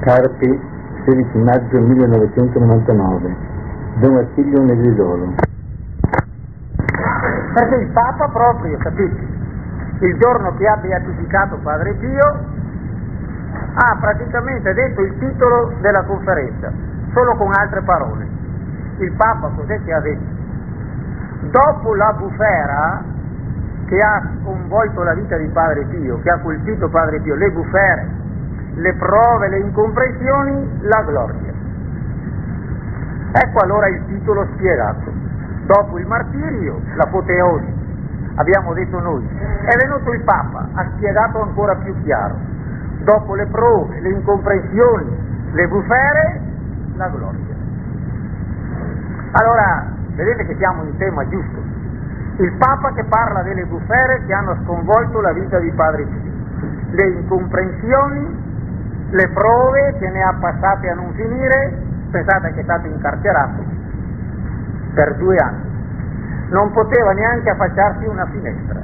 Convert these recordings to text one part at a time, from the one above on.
Carpi, 16 maggio 1999, Don Attilio Negrisolo. Perché il Papa proprio, capite, il giorno che ha beatificato Padre Pio, ha praticamente detto il titolo della conferenza, solo con altre parole. Il Papa cos'è che ha detto? Dopo la bufera che ha sconvolto la vita di Padre Pio, che ha colpito Padre Pio, le bufere, le prove, le incomprensioni, la gloria. Ecco allora il titolo spiegato. Dopo il martirio, l'apoteosi, abbiamo detto noi, è venuto il Papa, ha spiegato ancora più chiaro. Dopo le prove, le incomprensioni, le bufere, la gloria. Allora, vedete che siamo in tema giusto. Il Papa che parla delle bufere che hanno sconvolto la vita di Padre Pio, le incomprensioni, le prove che ne ha passate a non finire, pensate che è stato incarcerato per due anni, non poteva neanche affacciarsi una finestra,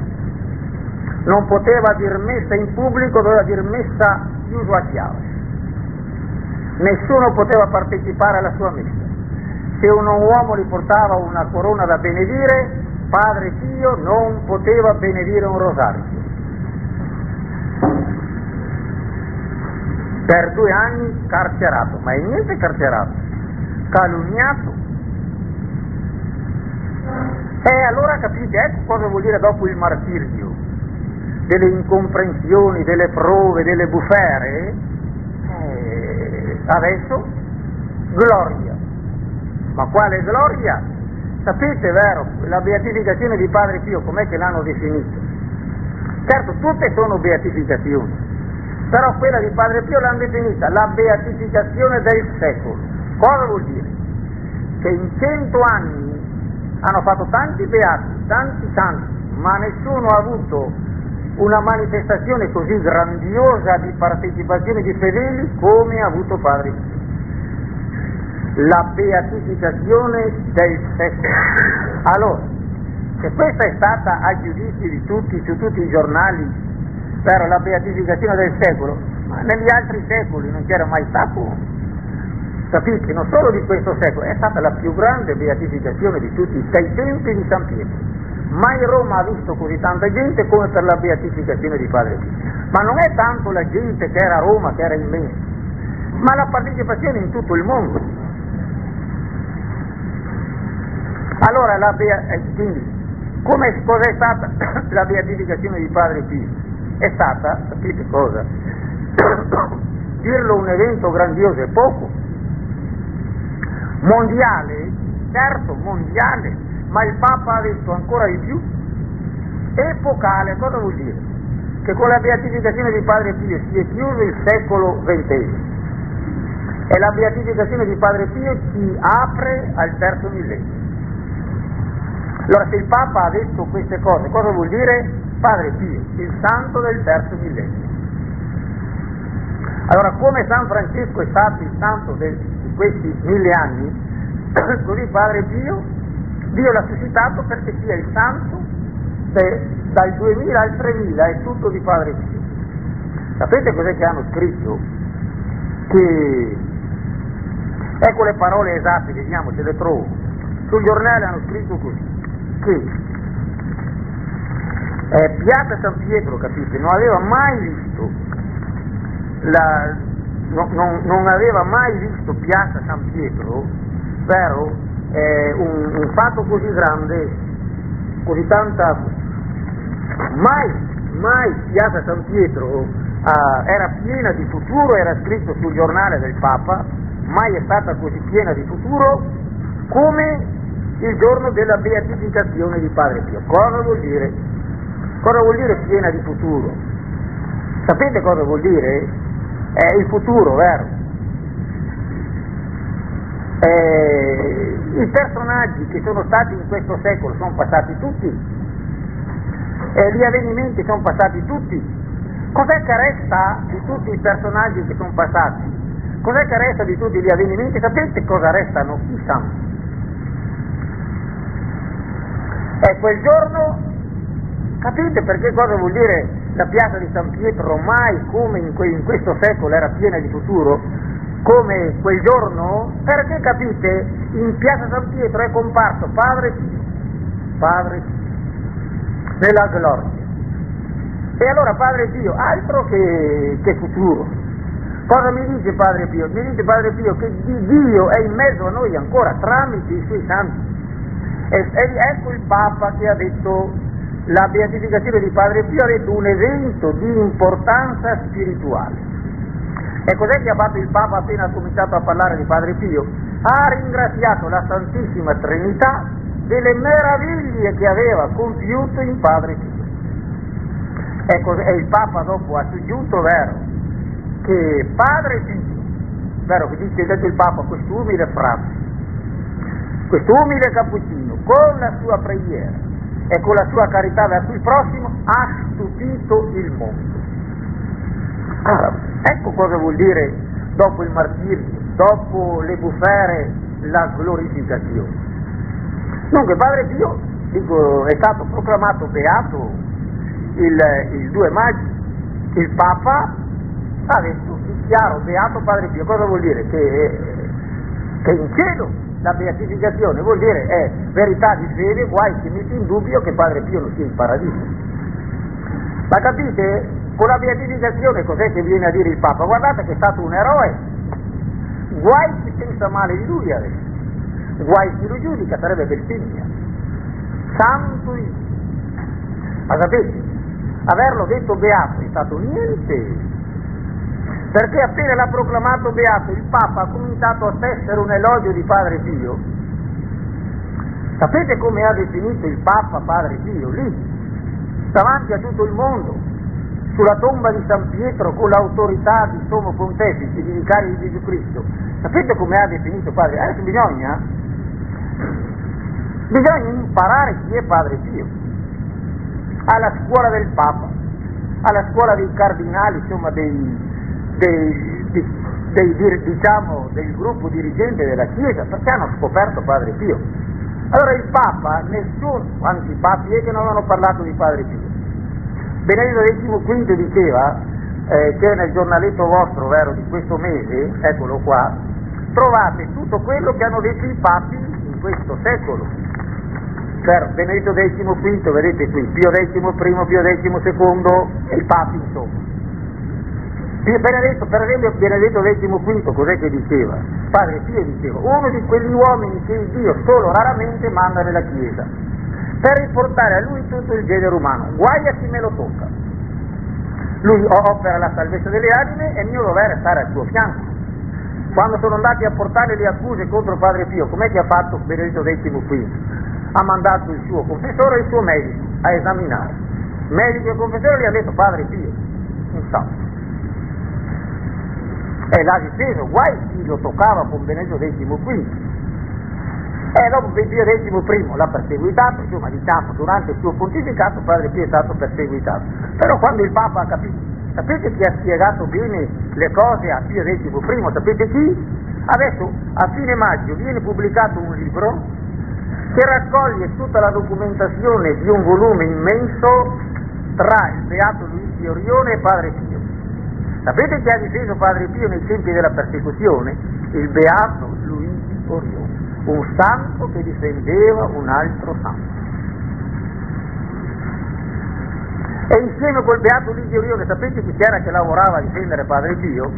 non poteva dir messa in pubblico, doveva dir messa chiuso a chiave, nessuno poteva partecipare alla sua messa. Se un uomo gli portava una corona da benedire, Padre Pio non poteva benedire un rosario. Per due anni carcerato, ma è niente carcerato, calunniato. E allora capite, ecco cosa vuol dire dopo il martirio, delle incomprensioni, delle prove, delle bufere, eh, adesso gloria. Ma quale gloria? Sapete, vero, la beatificazione di Padre Pio, com'è che l'hanno definita? Certo, tutte sono beatificazioni, però quella di Padre Pio l'hanno definita la beatificazione del secolo. Cosa vuol dire? Che in cento anni hanno fatto tanti beati, tanti santi, ma nessuno ha avuto una manifestazione così grandiosa di partecipazione di fedeli come ha avuto Padre Pio la beatificazione del secolo. Allora, se questa è stata a giudizio di tutti, su tutti i giornali, per la beatificazione del secolo, ma negli altri secoli non c'era mai stato, capite, non solo di questo secolo, è stata la più grande beatificazione di tutti, dai tempi di San Pietro. Mai Roma ha visto così tanta gente come per la beatificazione di Padre Pio. Ma non è tanto la gente che era a Roma, che era immensa, ma la partecipazione in tutto il mondo. Allora, la bea- eh, quindi, come cos'è stata la beatificazione di Padre Pio? È stata, sapete cosa? Dirlo un evento grandioso è poco. Mondiale, certo, mondiale, ma il Papa ha detto ancora di più. Epocale, cosa vuol dire? Che con la beatificazione di Padre Pio si è chiuso il secolo XX e la beatificazione di Padre Pio ci apre al terzo millennio. Allora se il Papa ha detto queste cose, cosa vuol dire? Padre Pio, il santo del terzo millennio. Allora come San Francesco è stato il santo del, di questi mille anni, così Padre Pio, Dio l'ha suscitato perché sia il santo de, dal 2000 al 3000, è tutto di Padre Pio. Sapete cos'è che hanno scritto? Che, ecco le parole esatte, vediamo se le trovo. Sul giornale hanno scritto così che eh, Piazza San Pietro, capite, non aveva mai visto la, no, non, non, aveva mai visto Piazza San Pietro, vero? Eh, un, un, fatto così grande, così tanta, mai, mai Piazza San Pietro eh, era piena di futuro, era scritto sul giornale del Papa, mai è stata così piena di futuro come il giorno della beatificazione di Padre Pio. Cosa vuol dire? Cosa vuol dire piena di futuro? Sapete cosa vuol dire? È il futuro, vero? Eh, I personaggi che sono stati in questo secolo sono passati tutti, e gli avvenimenti sono passati tutti. Cos'è che resta di tutti i personaggi che sono passati? Cos'è che resta di tutti gli avvenimenti? Sapete cosa restano? Santi. E quel giorno, capite perché cosa vuol dire la piazza di San Pietro mai come in, que- in questo secolo era piena di futuro, come quel giorno, perché capite, in piazza San Pietro è comparso Padre Pio, Padre Pio, nella gloria. E allora Padre Pio, altro che, che futuro. Cosa mi dice Padre Pio? Mi dice Padre Pio che di Dio è in mezzo a noi ancora tramite i suoi santi. E, e ecco il Papa che ha detto la beatificazione di Padre Pio ha detto un evento di importanza spirituale. E cos'è che ha fatto il Papa appena ha cominciato a parlare di Padre Pio? Ha ringraziato la Santissima Trinità delle meraviglie che aveva compiuto in Padre Pio. E, cos- e il Papa dopo ha soggiunto, vero, che Padre Pio, vero, che dice detto il Papa, quest'umile frate, quest'umile cappuccino, con la sua preghiera e con la sua carità verso il prossimo, ha stupito il mondo. Allora, ecco cosa vuol dire dopo il martirio, dopo le bufere, la glorificazione. Dunque Padre Pio, dico, è stato proclamato beato il, il 2 maggio, il Papa ha detto chiaro, beato Padre Pio, cosa vuol dire? Che, che in cielo la beatificazione vuol dire è verità di fede, guai si mette in dubbio che Padre Pio non sia in paradiso. Ma capite? Con la beatificazione cos'è che viene a dire il Papa? Guardate che è stato un eroe, guai si pensa male di lui adesso, guai chi lo giudica, sarebbe bestemmia. Santo Dio. Ma sapete, averlo detto beato è stato niente, perché appena l'ha proclamato beato il Papa ha cominciato a tessere un elogio di Padre Pio. Sapete come ha definito il Papa Padre Pio? Lì, davanti a tutto il mondo, sulla tomba di San Pietro con l'autorità di Sommo Pontefice, di vicario di Gesù Cristo. Sapete come ha definito Padre? Adesso bisogna, bisogna imparare chi è Padre Pio. Alla scuola del Papa, alla scuola dei cardinali, insomma dei, dei, dei, dei, diciamo, del gruppo dirigente della Chiesa, perché hanno scoperto Padre Pio. Allora il Papa, nessuno, quanti papi è che non hanno parlato di Padre Pio? Benedetto XV diceva eh, che nel giornaletto vostro, vero, di questo mese, eccolo qua, trovate tutto quello che hanno detto i papi in questo secolo. Cioè, Benedetto XV, vedete qui, Pio XI, Pio XII e i papi insomma. Benedetto, esempio Benedetto XV cos'è che diceva? Padre Pio diceva, uno di quegli uomini che Dio solo raramente manda nella Chiesa, per riportare a lui tutto il genere umano, guai a chi me lo tocca. Lui opera la salvezza delle anime e il mio dovere è stare al suo fianco. Quando sono andati a portare le accuse contro Padre Pio, com'è che ha fatto Benedetto XV? Ha mandato il suo confessore e il suo medico a esaminare. Medico e confessore gli ha detto Padre Pio, santo e l'ha difeso, guai chi lo toccava con Benedetto XV. E dopo Pio XI l'ha perseguitato, insomma diciamo durante il suo pontificato Padre Pio è stato perseguitato. Però quando il Papa ha capito, sapete chi ha spiegato bene le cose a Pio XI? Sapete chi? Adesso a fine maggio viene pubblicato un libro che raccoglie tutta la documentazione di un volume immenso tra il Beato Luigi Orione e Padre Pio. Sapete chi ha difeso Padre Pio nei tempi della persecuzione? Il beato Luigi Orione, un santo che difendeva un altro santo. E insieme col beato Luigi Orione, sapete chi c'era che lavorava a difendere Padre Pio?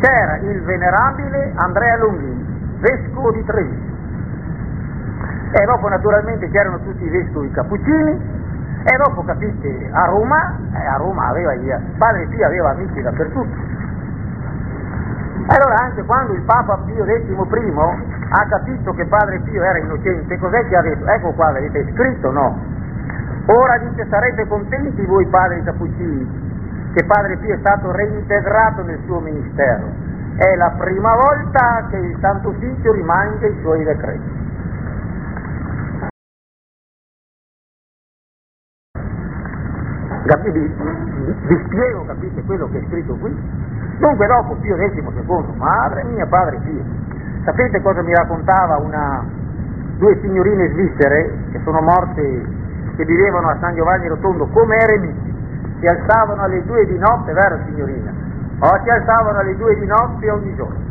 C'era il venerabile Andrea Longhini, vescovo di Treviso. E dopo naturalmente c'erano tutti i vescovi cappuccini, e dopo capite a Roma, eh, a Roma aveva gli, Padre Pio aveva amici dappertutto. Allora anche quando il Papa Pio XI ha capito che Padre Pio era innocente, cos'è che ha detto? Ecco qua, è scritto no. Ora dice sarete contenti voi padri cappuccini che Padre Pio è stato reintegrato nel suo ministero. È la prima volta che il Santo Ufficio rimanga i suoi decreti. Vi, vi, spiego, capite, quello che è scritto qui? Dunque dopo Pio XII, madre mia, padre Pio, sapete cosa mi raccontava una, due signorine svizzere che sono morte, che vivevano a San Giovanni Rotondo come eremiti? si alzavano alle due di notte, vero signorina? O si alzavano alle due di notte ogni giorno.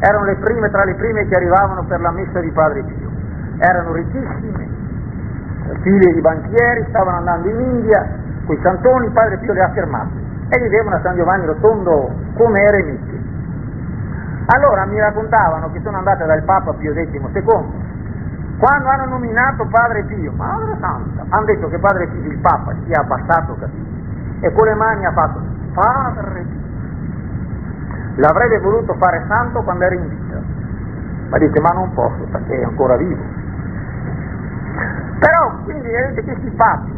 Erano le prime tra le prime che arrivavano per la messa di Padre Pio. Erano ricchissime, figlie di banchieri, stavano andando in India, quei santoni, Padre Pio li ha fermati e vivevano a San Giovanni Rotondo come eremiti. Allora mi raccontavano che sono andate dal Papa Pio XII quando hanno nominato Padre Pio, Madre Santa, hanno detto che Padre Pio, il Papa, si è abbassato, capito? E con le mani ha fatto Padre Pio. L'avrebbe voluto fare santo quando era in vita, ma dice ma non posso perché è ancora vivo. Però quindi vedete questi papi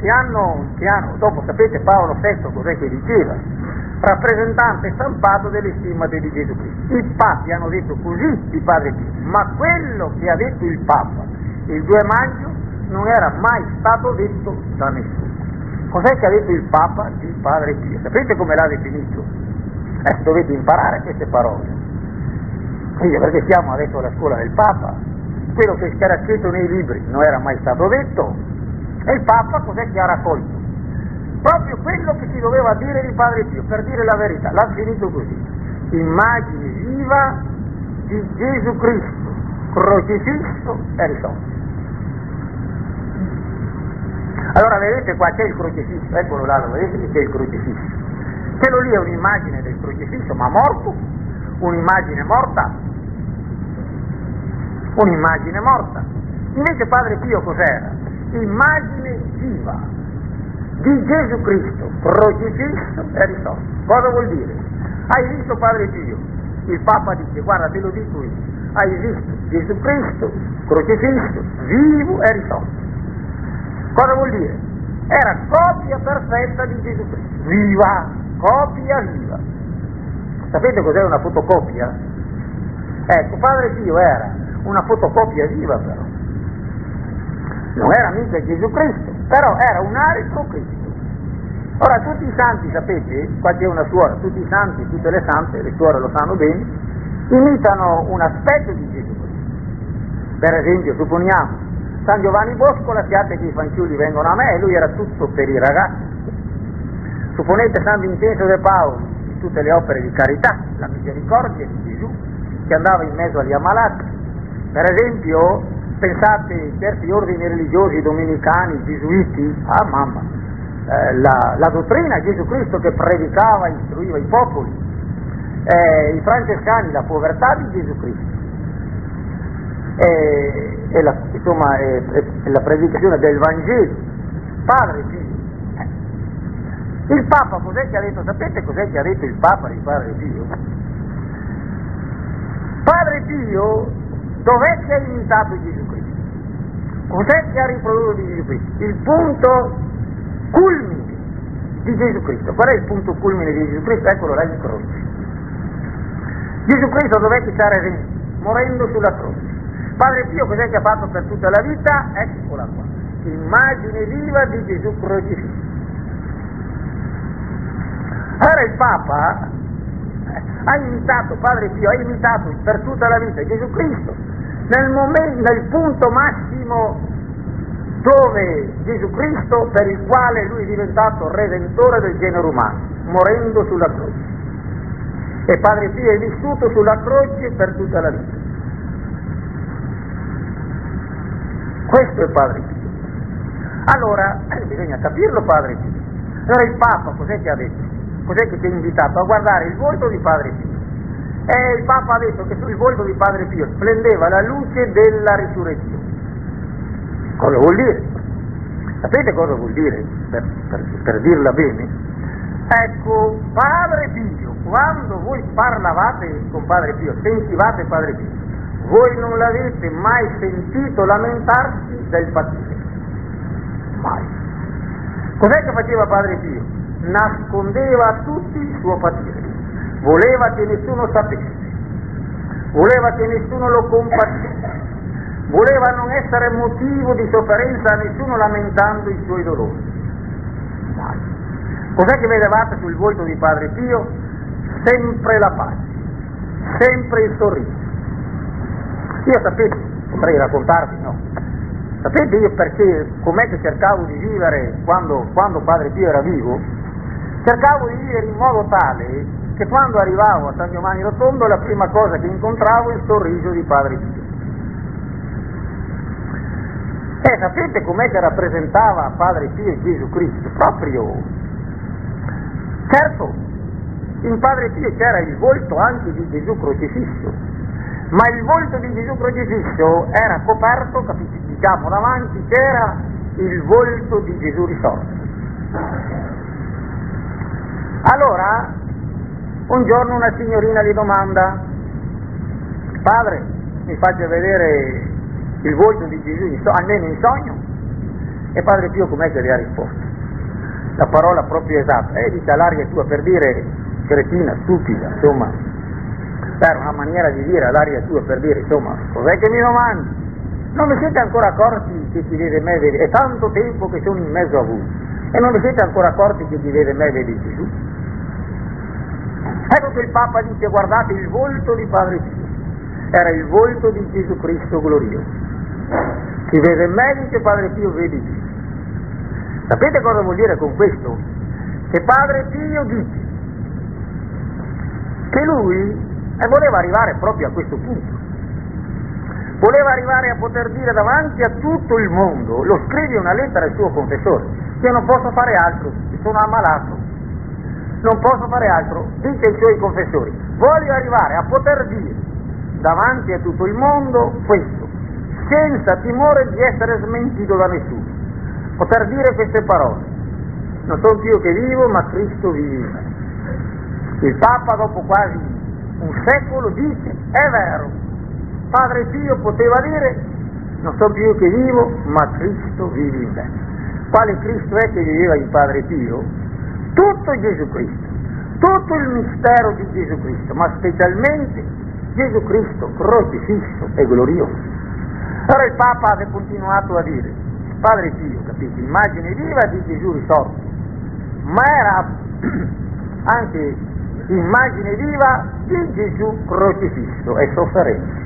che hanno, che hanno, dopo sapete Paolo VI cos'è che diceva? rappresentante stampato delle stimmate di Gesù Cristo. I papi hanno detto così di Padre Pio, ma quello che ha detto il Papa il 2 maggio non era mai stato detto da nessuno. Cos'è che ha detto il Papa di Padre Pio? Sapete come l'ha definito? Eh, dovete imparare queste parole. Quindi perché siamo adesso alla scuola del Papa, quello che era scritto nei libri non era mai stato detto, e il Papa cos'è che ha raccolto? proprio quello che si doveva dire di Padre Pio, per dire la verità, l'ha finito così, immagine viva di Gesù Cristo, crocifisso e risorto. Allora vedete qua c'è il crocifisso, eccolo là, lo vedete che c'è il crocifisso. Quello lì è un'immagine del crocifisso, ma morto, un'immagine morta, un'immagine morta. Invece Padre Pio cos'era? Immagine viva, di Gesù Cristo, crocifisso e risorto. Cosa vuol dire? Hai visto Padre Pio? Il Papa dice, guarda te lo dico io, hai visto Gesù Cristo, crocifisso, vivo e risorto. Cosa vuol dire? Era copia perfetta di Gesù Cristo, viva, copia viva. Sapete cos'è una fotocopia? Ecco, Padre Pio era una fotocopia viva però. Non era mica Gesù Cristo, però era un altro Cristo. Ora tutti i santi, sapete, qua c'è una suora, tutti i santi, tutte le sante, le suore lo sanno bene, imitano un aspetto di Gesù Cristo. Per esempio, supponiamo, San Giovanni Bosco, lasciate che i fanciulli vengono a me e lui era tutto per i ragazzi. Supponete San Vincenzo de Paolo, tutte le opere di carità, la misericordia di Gesù, che andava in mezzo agli ammalati. Per esempio, pensate certi ordini religiosi domenicani, gesuiti, ah mamma, eh, la, la, dottrina Gesù Cristo che predicava e istruiva i popoli, eh, i francescani, la povertà di Gesù Cristo, e, e la, insomma, e, e la predicazione del Vangelo, Padre Pio. Eh. Il Papa cos'è che ha detto? Sapete cos'è che ha detto il Papa di Padre Pio? Padre Pio dov'è che ha imitato Gesù Cristo? Cos'è che ha riprodotto di Gesù Cristo? Il punto culmine di Gesù Cristo. Qual è il punto culmine di Gesù Cristo? Eccolo là in croce. Gesù Cristo dov'è che sta redento? Morendo sulla croce. Padre Pio cos'è che ha fatto per tutta la vita? Eccola qua. Immagine viva di Gesù crocifisso. Allora il Papa eh, ha imitato, Padre Pio ha imitato per tutta la vita Gesù Cristo nel, momento, nel punto massimo dove Gesù Cristo, per il quale lui è diventato redentore del genere umano, morendo sulla croce. E Padre Pio è vissuto sulla croce per tutta la vita. Questo è Padre Pio. Allora, eh, bisogna capirlo Padre Pio. Allora il Papa cos'è che ha detto? Cos'è che ti ha invitato? A guardare il volto di Padre Pio. E il Papa ha detto che sul volto di Padre Pio splendeva la luce della risurrezione. Cosa vuol dire? Sapete cosa vuol dire? Per, per, per dirla bene? Ecco, Padre Pio, quando voi parlavate con Padre Pio, sentivate Padre Pio, voi non l'avete mai sentito lamentarsi del patire. Mai. Cos'è che faceva Padre Pio? Nascondeva a tutti il suo patire voleva che nessuno sapesse, voleva che nessuno lo compatisse, voleva non essere motivo di sofferenza a nessuno lamentando i suoi dolori. Mai. Cos'è che vedevate sul volto di Padre Pio? Sempre la pace, sempre il sorriso. Io sapete, potrei raccontarvi, no? Sapete io perché, com'è che cercavo di vivere quando, quando Padre Pio era vivo? Cercavo di vivere in modo tale che quando arrivavo a San Giovanni Rotondo la prima cosa che incontravo è il sorriso di Padre Pio. E sapete com'è che rappresentava Padre Pio Gesù Cristo? Proprio. Certo, in Padre Pio c'era il volto anche di Gesù crocifisso, ma il volto di Gesù crocifisso era coperto, capite, diciamo davanti c'era il volto di Gesù risorto. Allora, un giorno una signorina gli domanda, padre, mi faccia vedere il volto di Gesù, almeno in sogno? E padre Pio com'è che gli ha risposto? La parola proprio esatta, e eh, dice all'aria tua per dire cretina, stupida, insomma, era una maniera di dire all'aria tua per dire, insomma, cos'è che mi domandi? Non vi siete ancora accorti che chi vede me vede, è tanto tempo che sono in mezzo a voi, e non vi siete ancora accorti che chi vede me vede Gesù? Ecco che il Papa dice guardate il volto di Padre Pio, era il volto di Gesù Cristo glorioso. Chi vede me dice Padre Pio vede Gesù. Sapete cosa vuol dire con questo? Che Padre Pio dice che lui e voleva arrivare proprio a questo punto. Voleva arrivare a poter dire davanti a tutto il mondo, lo scrive una lettera al suo confessore, che non posso fare altro, sono ammalato, non posso fare altro, dice ai suoi confessori, voglio arrivare a poter dire davanti a tutto il mondo questo, senza timore di essere smentito da nessuno, poter dire queste parole, non sono più io che vivo, ma Cristo vive in me. Il Papa dopo quasi un secolo dice, è vero, Padre Pio poteva dire, non so più che vivo, ma Cristo vive in me. Quale Cristo è che viveva in Padre Pio? Tutto Gesù Cristo, tutto il mistero di Gesù Cristo, ma specialmente Gesù Cristo crocifisso e glorioso. Allora il Papa aveva continuato a dire, Padre Pio, capite, immagine viva di Gesù risorto, ma era anche immagine viva di Gesù crocifisso e sofferente.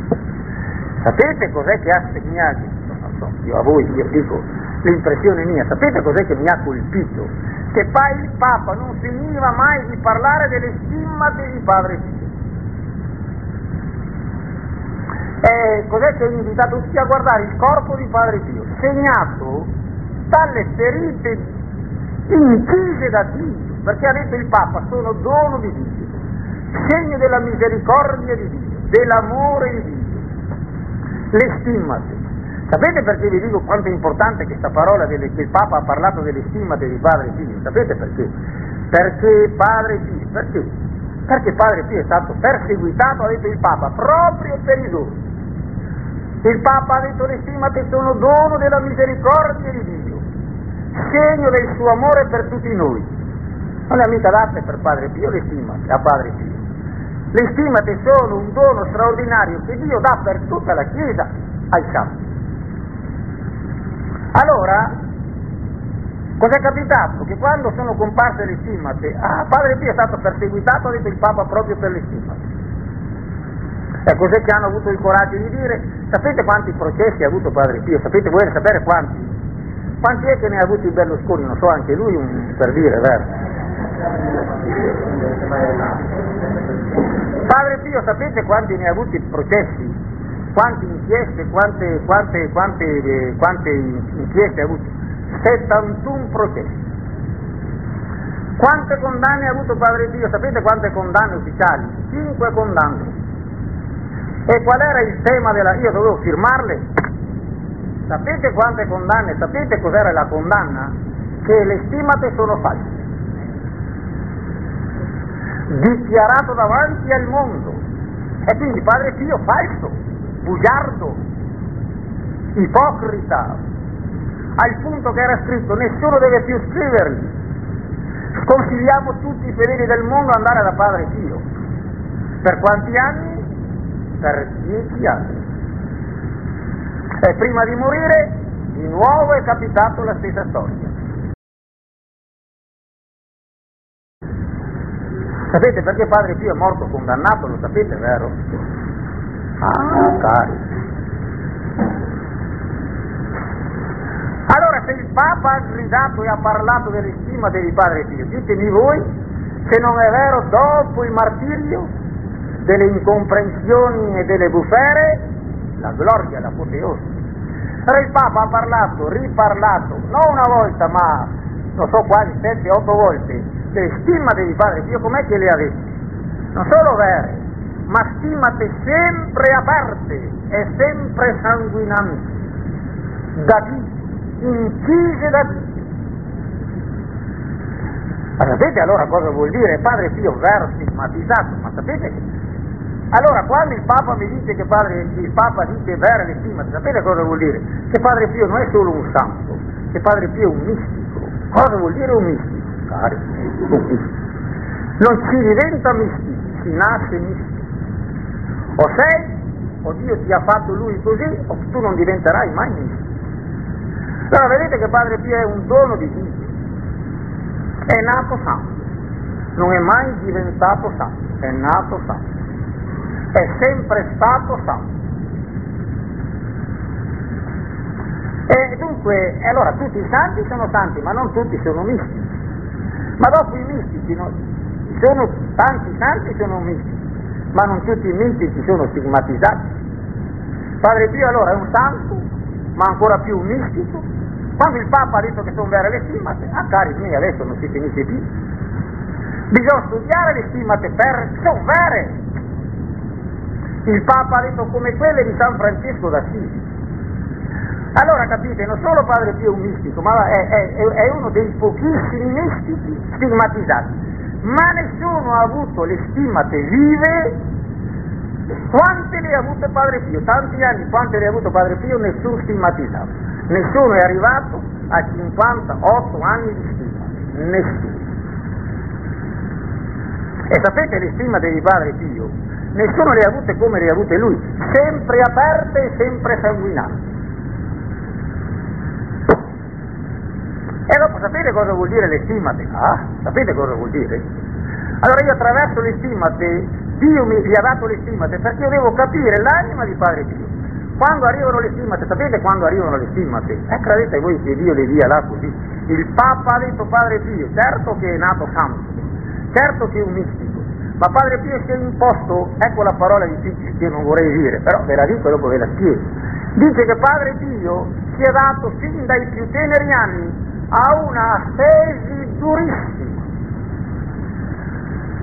Sapete cos'è che ha segnato? Non so, io a voi io dico l'impressione mia, sapete cos'è che mi ha colpito? Che poi il Papa non finiva mai di parlare delle stimmate di Padre Pio. Cos'è che ha invitato tutti a guardare il corpo di Padre Pio, segnato dalle ferite incise da Dio, perché ha detto il Papa sono dono di Dio segno della misericordia di Dio, dell'amore di Dio. Le stimmate. Sapete perché vi dico quanto è importante questa parola delle, che il Papa ha parlato delle stimmate di Padre Pio? Sapete perché? Perché Padre Pio, perché? Perché Padre Pio è stato perseguitato, ha detto il Papa, proprio per i doni. Il Papa ha detto le stimmate sono dono della misericordia di Dio, segno del suo amore per tutti noi. Non le ha mica date per Padre Pio le stimmate a Padre Pio. Le stimate sono un dono straordinario che Dio dà per tutta la Chiesa ai santi. Allora, cos'è capitato? Che quando sono comparse le stimate, ah, Padre Pio è stato perseguitato, ha detto il Papa, proprio per le stimate. E cos'è che hanno avuto il coraggio di dire? Sapete quanti processi ha avuto Padre Pio? Sapete, volete sapere quanti? Quanti è che ne ha avuti il Berlusconi? Non so, anche lui un, per dire, vero? Padre Pio, sapete quanti ne ha avuti processi? Quante inchieste, quante, quante, quante, quante inchieste ha avuto? 71 processi. Quante condanne ha avuto Padre Pio? Sapete quante condanne ufficiali? 5 condanne. E qual era il tema della... Io dovevo firmarle? Sapete quante condanne? Sapete cos'era la condanna? Che le stimate sono false dichiarato davanti al mondo. E quindi Padre Pio falso, bugiardo, ipocrita, al punto che era scritto nessuno deve più scriverli. Sconsigliamo tutti i fedeli del mondo andare da Padre Pio. Per quanti anni? Per dieci anni. E prima di morire di nuovo è capitato la stessa storia. Sapete perché Padre Pio è morto condannato? Lo sapete, vero? Ah. Allora se il Papa ha gridato e ha parlato delle stimate di Padre Pio, ditemi voi se non è vero dopo il martirio delle incomprensioni e delle bufere, la gloria, l'apoteosi. Però il Papa ha parlato, riparlato, non una volta, ma non so quasi sette, otto volte, delle stimmate di Padre Pio, com'è che le ha dette? Non solo vere, ma stimmate sempre aperte e sempre sanguinanti, da Dio, incise da Dio. Ma sapete allora cosa vuol dire Padre Pio vero stigmatizzato? Ma sapete che allora, quando il Papa mi dice che padre, il Papa dice vera le stimate, sapete cosa vuol dire? Che Padre Pio non è solo un santo, che Padre Pio è un mistico. Cosa vuol dire un mistico? Cari, un mistico. Non si diventa mistici, si nasce mistico. O sei, o Dio ti ha fatto lui così, o tu non diventerai mai mistico. Allora vedete che Padre Pio è un dono di Dio. È nato santo, non è mai diventato santo, è nato santo è sempre stato santo. E dunque, allora tutti i santi sono santi, ma non tutti sono mistici. Ma dopo i mistici, no, sono, tanti santi sono mistici, ma non tutti i mistici sono stigmatizzati. Padre Pio allora è un santo, ma ancora più un mistico. Quando il Papa ha detto che sono vere le stimate, ah cari miei, adesso non si finisce più. Bisogna studiare le stimate per sono vere, il Papa ha detto come quelle di San Francesco d'Assisi. Allora capite, non solo Padre Pio è un mistico, ma è, è, è uno dei pochissimi mistici stigmatizzati, ma nessuno ha avuto le stimate vive quante le ha avute Padre Pio, tanti anni quante le ha avuto Padre Pio, nessun stigmatizzato, nessuno è arrivato a 58 anni di stima, nessuno. E sapete le stimate di Padre Pio? nessuno le ha avute come le ha avute lui, sempre aperte e sempre sanguinanti. E dopo sapete cosa vuol dire le stimate? Ah, sapete cosa vuol dire? Allora io attraverso le stimate, Dio mi, gli ha dato le stimate perché io devo capire l'anima di Padre Dio. Quando arrivano le stimate, sapete quando arrivano le stimate? Eh, credete voi che Dio le dia là così. Il Papa ha detto Padre Pio, certo che è nato santo, certo che è un mistico, ma Padre Pio si è imposto, ecco la parola difficile che non vorrei dire, però ve la dico e dopo ve la spiego. Dice che Padre Pio si è dato fin dai più teneri anni a una tesi durissima.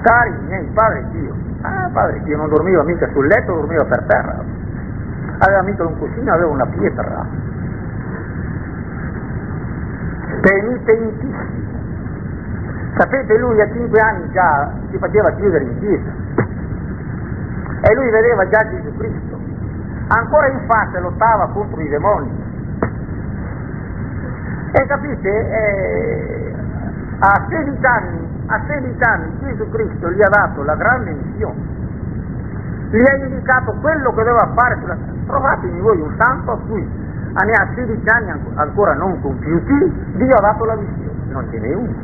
Cari miei, Padre Pio, ah, Padre Pio non dormiva mica sul letto, dormiva per terra. Aveva mica un cuscino, aveva una pietra. Penitentissimo Sapete, lui a cinque anni già si faceva chiudere in chiesa e lui vedeva già Gesù Cristo. Ancora in faccia lottava contro i demoni. E capite, eh, a 16 anni, a 16 anni Gesù Cristo gli ha dato la grande missione. Gli ha indicato quello che doveva fare sulla terra. Trovatemi voi un santo a cui ha 16 anni ancora non compiuti, Dio ha dato la missione. Non ce n'è uno.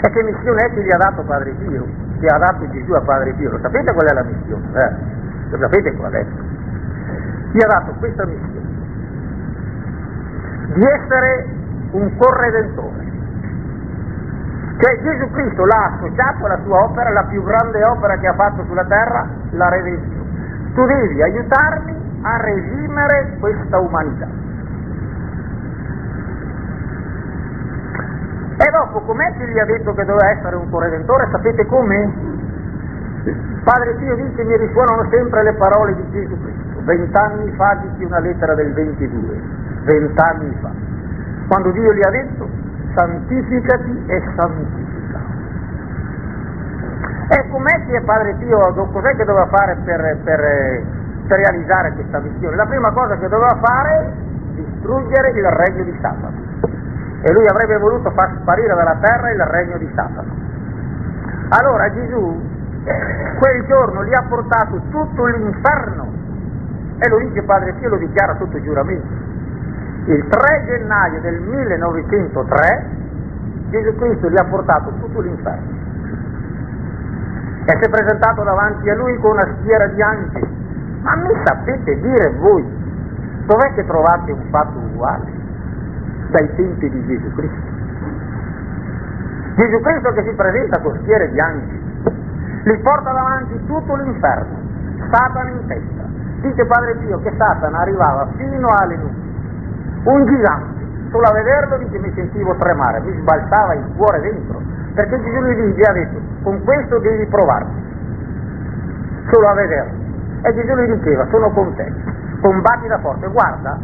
E che missione è che gli ha dato Padre Pio? Che ha dato Gesù a Padre Pio? Lo sapete qual è la missione? Eh? Lo sapete qual è? Gli ha dato questa missione di essere un corredentore. Cioè Gesù Cristo l'ha associato alla sua opera, la più grande opera che ha fatto sulla terra, la redenzione. Tu devi aiutarmi a redimere questa umanità. E dopo com'è che gli ha detto che doveva essere un corredentore? Sapete come? Padre Pio dice mi risuonano sempre le parole di Gesù Cristo. Vent'anni fa dici una lettera del 22, vent'anni fa. Quando Dio gli ha detto santificati e santifica. E com'è che Padre Pio, cos'è che doveva fare per, per, per realizzare questa missione? La prima cosa che doveva fare è distruggere il regno di Satana e lui avrebbe voluto far sparire dalla terra il regno di Satana. Allora Gesù quel giorno gli ha portato tutto l'inferno e lo dice Padre Pio, lo dichiara sotto giuramento. Il 3 gennaio del 1903 Gesù Cristo gli ha portato tutto l'inferno e si è presentato davanti a lui con una schiera di angeli. Ma mi sapete dire voi Dov'è che trovate un fatto uguale? Dai tempi di Gesù Cristo. Gesù Cristo che si presenta con schiere di angeli, li porta davanti tutto l'inferno, Satana in testa. Dice Padre Pio che Satana arrivava fino alle nuvole, un gigante, solo a vederlo dice mi sentivo tremare, mi sbalzava il cuore dentro, perché Gesù gli ha detto con questo devi provarti, solo a vederlo. E Gesù gli diceva sono con te, combatti da forte, guarda,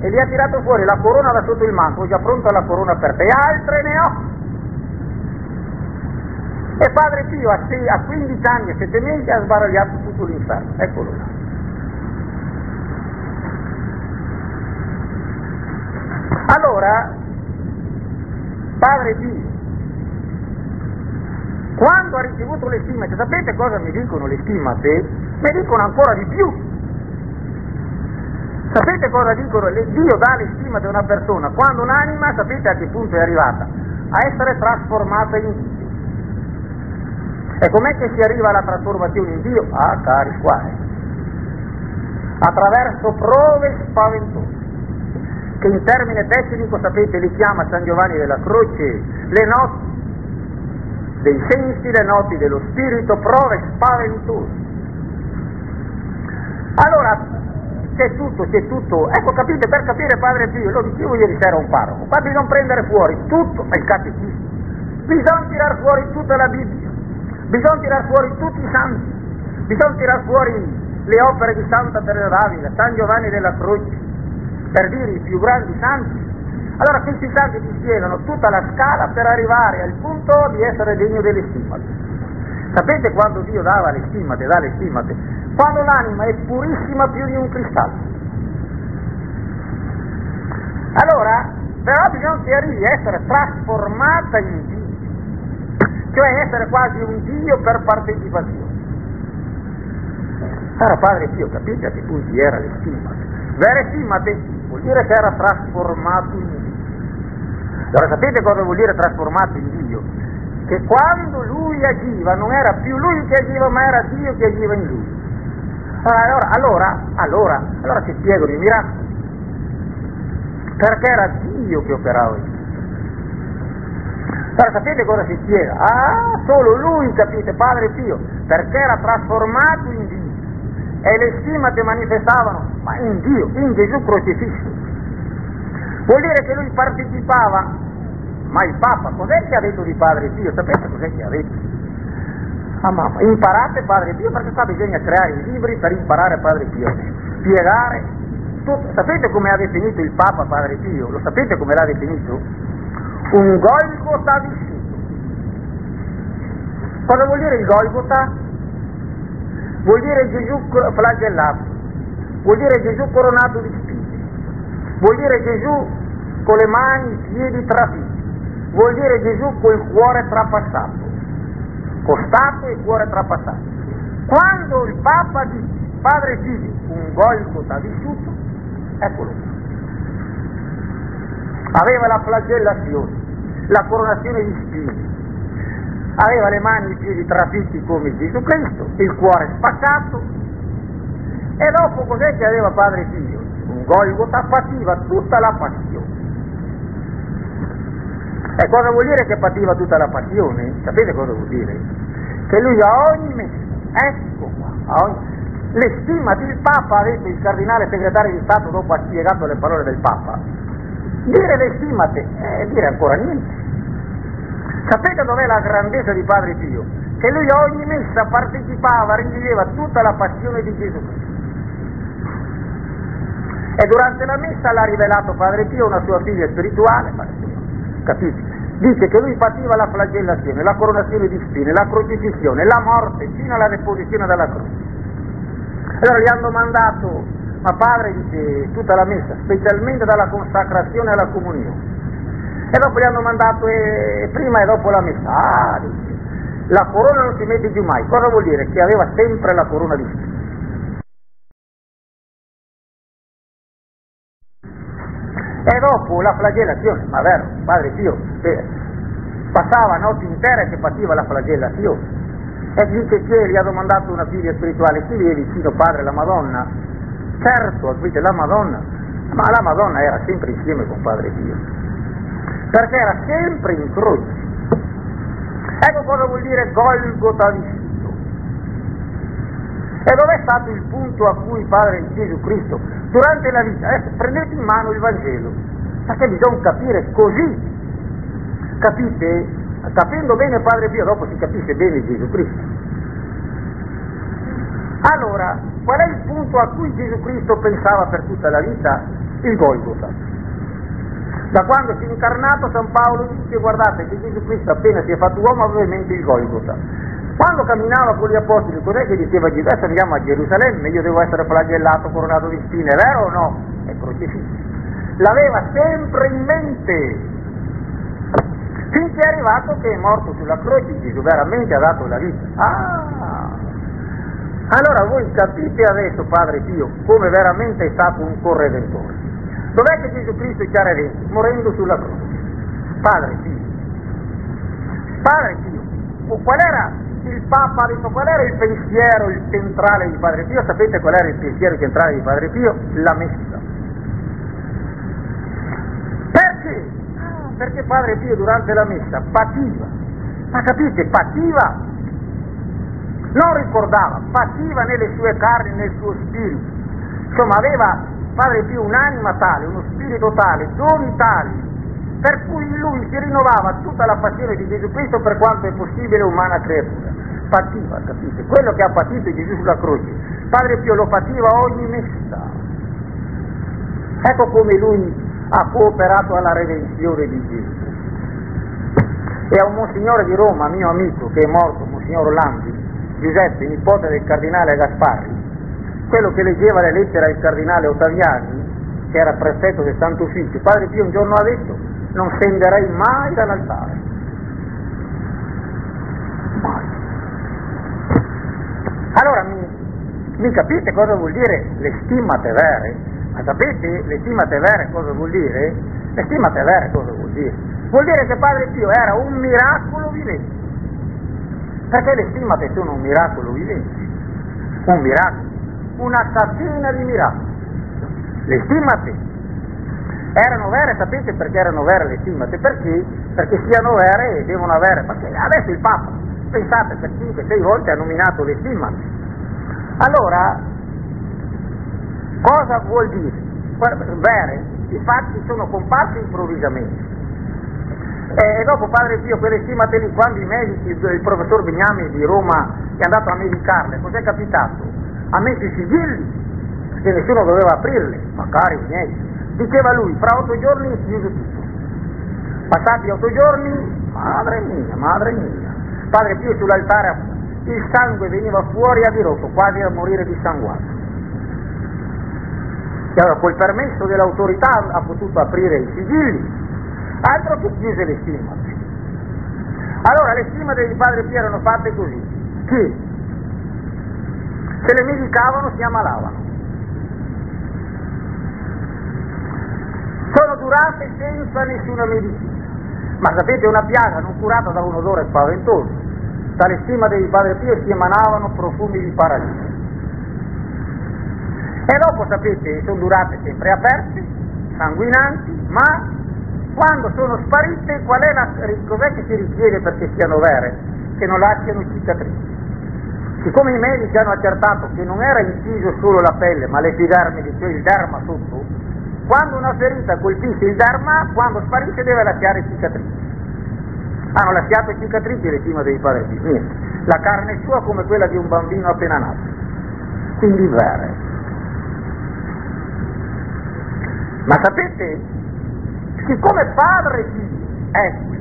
e gli ha tirato fuori la corona da sotto il manto, già pronta la corona per te, altre ne ho. E padre Pio a, 15 anni e 7 mesi ha sbaragliato tutto l'inferno, eccolo là. Allora, padre Pio, quando ha ricevuto le stimate, sapete cosa mi dicono le stimate? Mi dicono ancora di più. Sapete cosa dicono? Dio dà le stimate a una persona quando un'anima, sapete a che punto è arrivata? A essere trasformata in Dio. E com'è che si arriva alla trasformazione in Dio? Ah, cari qua, eh. Attraverso prove spaventose che in termine tecnico, sapete, li chiama San Giovanni della Croce, le noti dei sensi, le noti dello spirito, prove spaventose. Allora, c'è tutto, c'è tutto. Ecco, capite, per capire Padre Pio, lo dicevo ieri sera a un parroco, qua bisogna prendere fuori tutto il catechismo, bisogna tirare fuori tutta la Bibbia, bisogna tirare fuori tutti i santi, bisogna tirare fuori le opere di Santa Teresa d'Avila, San Giovanni della Croce, per dire i più grandi santi. Allora questi santi ti spiegano tutta la scala per arrivare al punto di essere degno delle stimate. Sapete quando Dio dava le stimate, dà le stimate? Quando l'anima è purissima più di un cristallo. Allora, però bisogna che arrivi a essere trasformata in Dio, cioè essere quasi un Dio per partecipazione. Allora Padre Pio, capite a che punti era le stimate? Vere stimate dire che era trasformato in Dio. Allora sapete cosa vuol dire trasformato in Dio? Che quando lui agiva non era più lui che agiva, ma era Dio che agiva in lui. Allora, allora, allora, allora si spiegano i miracoli. Perché era Dio che operava in lui. Allora sapete cosa si spiega? Ah, solo lui, capite, Padre Pio, perché era trasformato in Dio e le stimate manifestavano, ma in Dio, in Gesù crocifisso. Vuol dire che lui partecipava, ma il Papa, cos'è che ha detto di Padre Pio? Sapete cos'è che ha detto? Ah mamma, imparate Padre Pio perché qua bisogna creare i libri per imparare Padre Pio, spiegare tutto. Sapete come ha definito il Papa Padre Pio? Lo sapete come l'ha definito? Un Golgota vissuto. Cosa vuol dire il Golgota? Vuol dire Gesù flagellato, vuol dire Gesù coronato di spine, vuol dire Gesù con le mani, i piedi trafiti, vuol dire Gesù col cuore trapassato, costato e cuore trapassato. Quando il Papa dice, Padre Figlio, un Golgota vissuto, eccolo. Qua. Aveva la flagellazione, la coronazione di spine, aveva le mani e i piedi trafitti come Gesù Cristo, il cuore spaccato, e dopo cos'è che aveva padre e figlio? Un Golgota pativa tutta la passione. E cosa vuol dire che pativa tutta la passione? Sapete cosa vuol dire? Che lui a ogni messa, ecco qua, ogni... le stimate, Papa ha detto, il cardinale segretario di Stato dopo ha spiegato le parole del Papa, dire le stimate è dire ancora niente. Sapete dov'è la grandezza di Padre Pio? Che lui a ogni messa partecipava, riviveva tutta la passione di Gesù. E durante la messa l'ha rivelato Padre Pio una sua figlia spirituale, capite? Dice che lui pativa la flagellazione, la coronazione di spine, la crocifissione, la morte, fino alla deposizione dalla croce. Allora gli hanno mandato, ma padre dice, tutta la messa, specialmente dalla consacrazione alla comunione e dopo gli hanno mandato eh, prima e dopo la messa. Ah, dice, la corona non si mette giù mai. Cosa vuol dire? Che aveva sempre la corona di spine. E dopo la flagellazione, ma vero, Padre Pio, eh, passava notti intere che pativa la flagellazione. E dice che gli ha domandato una figlia spirituale, chi è vicino padre la Madonna? Certo, capite, la Madonna ma la Madonna era sempre insieme con Padre Pio, perché era sempre in croce. Ecco cosa vuol dire Golgota vissuto. E dov'è stato il punto a cui Padre Gesù Cristo, durante la vita, adesso prendete in mano il Vangelo, perché bisogna capire così, capite? Capendo bene Padre Pio, dopo si capisce bene Gesù Cristo. Allora, qual è il punto a cui Gesù Cristo pensava per tutta la vita? Il Golgota. Da quando si è incarnato San Paolo dice guardate che Gesù Cristo appena si è fatto uomo aveva in mente il Golgota. Quando camminava con gli apostoli, cos'è che diceva Gesù? Adesso andiamo a Gerusalemme, io devo essere flagellato, coronato di spine, vero o no? È crocifisso. L'aveva sempre in mente. Finché è arrivato che è morto sulla croce, Gesù veramente ha dato la vita. Ah! Allora voi capite adesso, Padre Pio, come veramente è stato un corredentore. Dov'è che Gesù Cristo ci ha redento? Morendo sulla croce. Padre Pio. Padre Pio. Qual era il Papa detto qual era il pensiero il centrale di Padre Pio? Sapete qual era il pensiero centrale di Padre Pio? La messa. Perché? Ah, perché Padre Pio durante la messa pativa. Ma capite, pativa non ricordava, passiva nelle sue carni, nel suo spirito. Insomma, aveva Padre Pio un'anima tale, uno spirito tale, doni tali, per cui in lui si rinnovava tutta la passione di Gesù Cristo per quanto è possibile umana creatura. Pativa, capite? Quello che ha patito Gesù sulla croce. Padre Pio lo pativa ogni messa. Ecco come lui ha cooperato alla redenzione di Gesù. E a un monsignore di Roma, mio amico, che è morto, monsignor Landi, Giuseppe, nipote del cardinale Gasparri, quello che leggeva le lettere al cardinale Ottaviani, che era prefetto del Santo Ufficio, Padre Pio un giorno ha detto non scenderei mai dall'altare. Mai. Allora mi, mi capite cosa vuol dire le stimate vere? Ma sapete le stimate vere cosa vuol dire? Le stimate vere cosa vuol dire? Vuol dire che Padre Pio era un miracolo vivente perché le stimate sono un miracolo vivente, un miracolo, una catena di miracoli. Le stimate erano vere, sapete perché erano vere le stimate? Perché? Perché siano vere e devono avere, perché adesso il Papa, pensate, per 5-6 volte ha nominato le stimate. Allora, cosa vuol dire? Vere, i fatti sono comparsi improvvisamente e dopo Padre Pio, quelle stimate lì, quando i medici, il professor Bignami di Roma è andato a medicarle, cos'è capitato? Ha messo i sigilli, perché nessuno doveva aprirle, ma cari miei. Diceva lui, fra otto giorni si chiude tutto. Passati otto giorni, madre mia, madre mia. Padre Pio sull'altare, il sangue veniva fuori a dirotto, quasi a morire dissanguato. E allora col permesso dell'autorità ha potuto aprire i sigilli, altro che chiuse le stimate. Allora le stimate di Padre Pio erano fatte così, che se le medicavano si ammalavano. Sono durate senza nessuna medicina. Ma sapete, una piaga non curata da un odore spaventoso. Dalle stimate di Padre Pio si emanavano profumi di paradiso. E dopo, sapete, sono durate sempre aperte, sanguinanti, ma quando sono sparite, qual è la, cos'è che si richiede perché siano vere? Che non lasciano cicatrici. Siccome i medici hanno accertato che non era inciso solo la pelle, ma l'epidermide, cioè il derma sotto, quando una ferita colpisce il derma, quando sparisce deve lasciare cicatrici. Hanno lasciato cicatrici le cime dei pareti, niente. La carne è sua come quella di un bambino appena nato. Quindi vere. Ma sapete, siccome padre di, ecco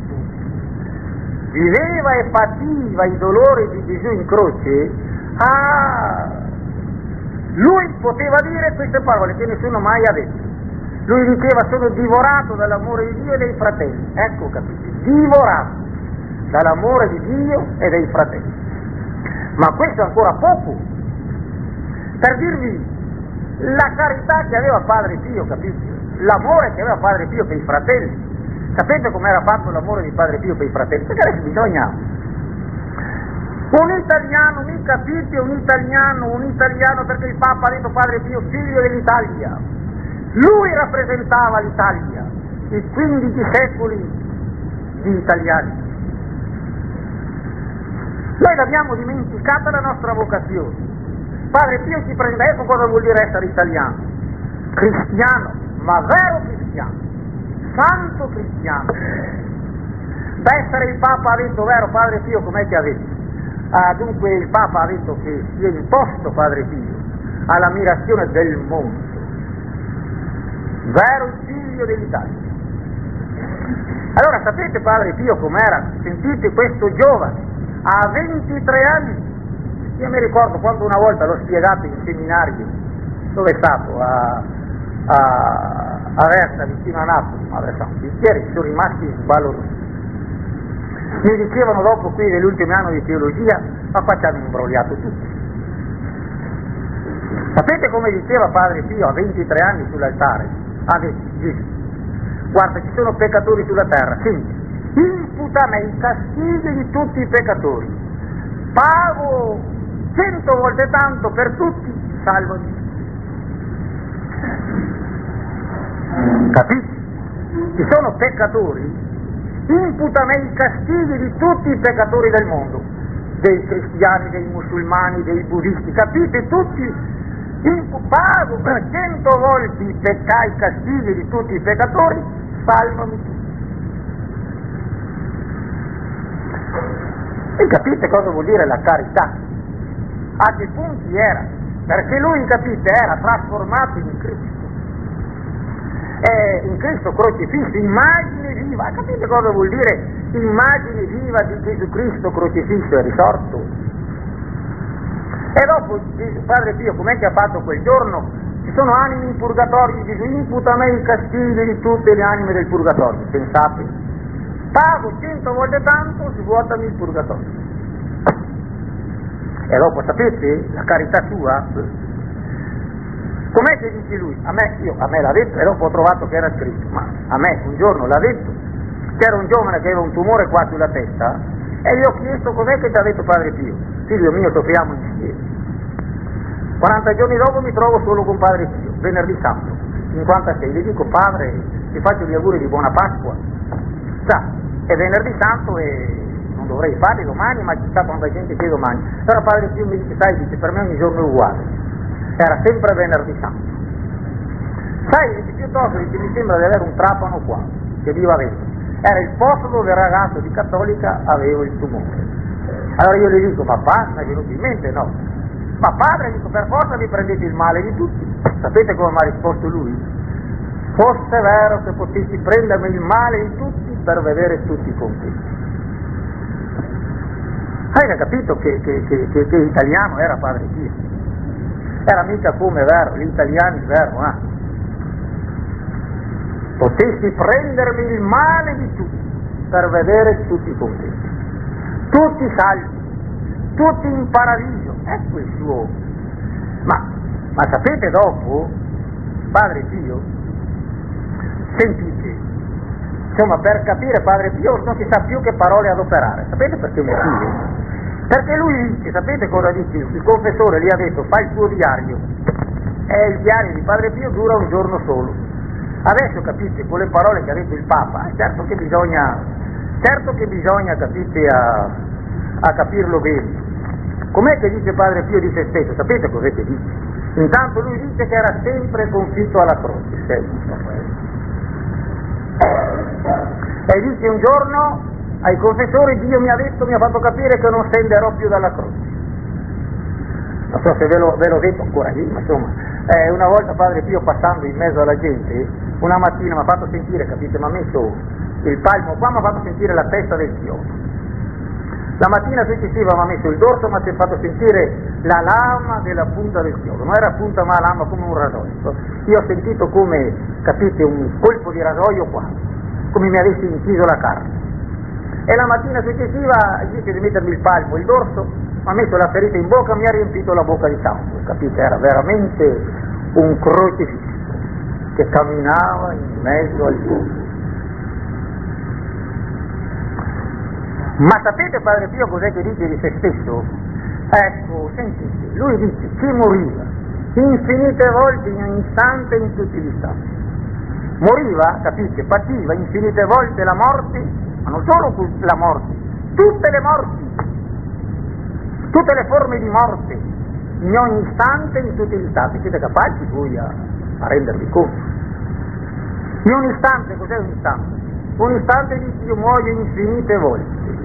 viveva e pativa i dolori di Gesù in croce, ah, lui poteva dire queste parole che nessuno mai ha detto. Lui diceva sono divorato dall'amore di Dio e dei fratelli. Ecco capite, divorato dall'amore di Dio e dei fratelli. Ma questo è ancora poco. Per dirvi la carità che aveva Padre Pio, capite? l'amore che aveva Padre Pio per i fratelli. Sapete com'era fatto l'amore di Padre Pio per i fratelli? Perché adesso bisogna un italiano, mi capite, un italiano, un italiano perché il Papa ha detto Padre Pio, figlio dell'Italia. Lui rappresentava l'Italia, i 15 secoli di italiani. Noi l'abbiamo dimenticata la nostra vocazione. Padre Pio ci prende, ecco cosa vuol dire essere italiano. Cristiano, ma vero cristiano, santo cristiano. Da essere il Papa ha detto, vero Padre Pio, com'è che ha detto? Ah, dunque il Papa ha detto che si è imposto Padre Pio all'ammirazione del mondo, vero figlio dell'Italia. Allora sapete Padre Pio com'era? Sentite questo giovane, a 23 anni, io mi ricordo quando una volta l'ho spiegato in seminario, dove è stato? A, a, a Versa, vicino a Napoli, ma Versa, bicchieri sono rimasti sbalorditi. Mi dicevano dopo qui nell'ultimo anno di teologia, ma qua ci hanno imbrogliato tutti. Sapete come diceva Padre Pio a 23 anni sull'altare? Ha detto, Gesù, guarda ci sono peccatori sulla terra, senti, imputa me i castighi di tutti i peccatori, pago cento volte tanto per tutti, salvati. Capite? Ci sono peccatori imputa i castighi di tutti i peccatori del mondo, dei cristiani, dei musulmani, dei buddisti, capite? Tutti, pago cento volte i peccai, i castighi di tutti i peccatori, salvami tutti. E capite cosa vuol dire la carità? A che punti era? Perché lui, capite, era trasformato in Cristo è in Cristo crocifisso, immagine viva. Capite cosa vuol dire immagine viva di Gesù Cristo crocifisso e risorto? E dopo Padre Pio, com'è che ha fatto quel giorno? Ci sono anime in purgatorio, Gesù imputa a me i castighi di tutte le anime del purgatorio, pensate? Pago cento volte tanto, svuotami il purgatorio. E dopo sapete, la carità sua Com'è che dice lui? A me, io, a me l'ha detto e dopo ho trovato che era scritto, ma a me un giorno l'ha detto, c'era un giovane che aveva un tumore qua sulla testa e gli ho chiesto com'è che ti ha detto Padre Pio, figlio mio soffriamo insieme. 40 giorni dopo mi trovo solo con Padre Pio, venerdì santo, 56, gli dico Padre, ti faccio gli auguri di buona Pasqua. Sa, è venerdì santo e non dovrei farli domani, ma chissà quanta gente c'è domani. Però Padre Pio mi dice, sai, dice, per me ogni giorno è uguale era sempre venerdì santo. Sai, piuttosto dice, mi sembra di avere un trapano qua, che viva dentro. Era il posto dove il ragazzo di cattolica aveva il tumore. Allora io gli dico, ma basta, è venuto in mente? No. Ma padre, dico, per forza vi prendete il male di tutti. Sapete come mi ha risposto lui? Fosse vero che potessi prendermi il male di tutti per vedere tutti contenti. Hai capito che, che, che, che italiano era padre Pio? Era mica come vero, gli italiani vero, eh? Potessi prendermi il male di tutti per vedere tutti contenti, tutti salvi, tutti in paradiso, ecco il suo. Ma, ma sapete dopo, Padre Pio, sentite, insomma per capire Padre Pio non si sa più che parole adoperare, sapete perché motivo? Perché lui dice, sapete cosa dice? Il confessore gli ha detto fai il tuo diario e il diario di Padre Pio dura un giorno solo. Adesso capite con le parole che ha detto il Papa, certo che bisogna, certo che bisogna capite, a, a capirlo bene. Com'è che dice Padre Pio di se stesso? Sapete cos'è che dice? Intanto lui dice che era sempre confitto alla croce, E dice un giorno ai confessori Dio mi ha detto, mi ha fatto capire che non scenderò più dalla croce. Non so se ve, lo, ve l'ho detto ancora lì, ma insomma, eh, una volta Padre Pio passando in mezzo alla gente, una mattina mi ha fatto sentire, capite, mi ha messo il palmo qua, mi ha fatto sentire la testa del chiodo. La mattina successiva mi ha messo il dorso, ma si è fatto sentire la lama della punta del chiodo. Non era punta ma lama come un rasoio. Io ho sentito come, capite, un colpo di rasoio qua, come mi avessi inciso la carne e la mattina successiva invece di mettermi il palmo, il dorso, mi ha messo la ferita in bocca e mi ha riempito la bocca di sangue, capite? Era veramente un crocifisso che camminava in mezzo al fuoco. Ma sapete Padre Pio cos'è che dice di se stesso? Ecco, sentite, lui dice chi moriva infinite volte in ogni istante in tutti gli istanti. Moriva, capite, pativa infinite volte la morte, non solo la morte, tutte le morti, tutte le forme di morte, in ogni istante in tutti gli istanti. Siete capaci voi a, a rendervi conto? In un istante, cos'è un istante? Un istante di Dio muoio infinite volte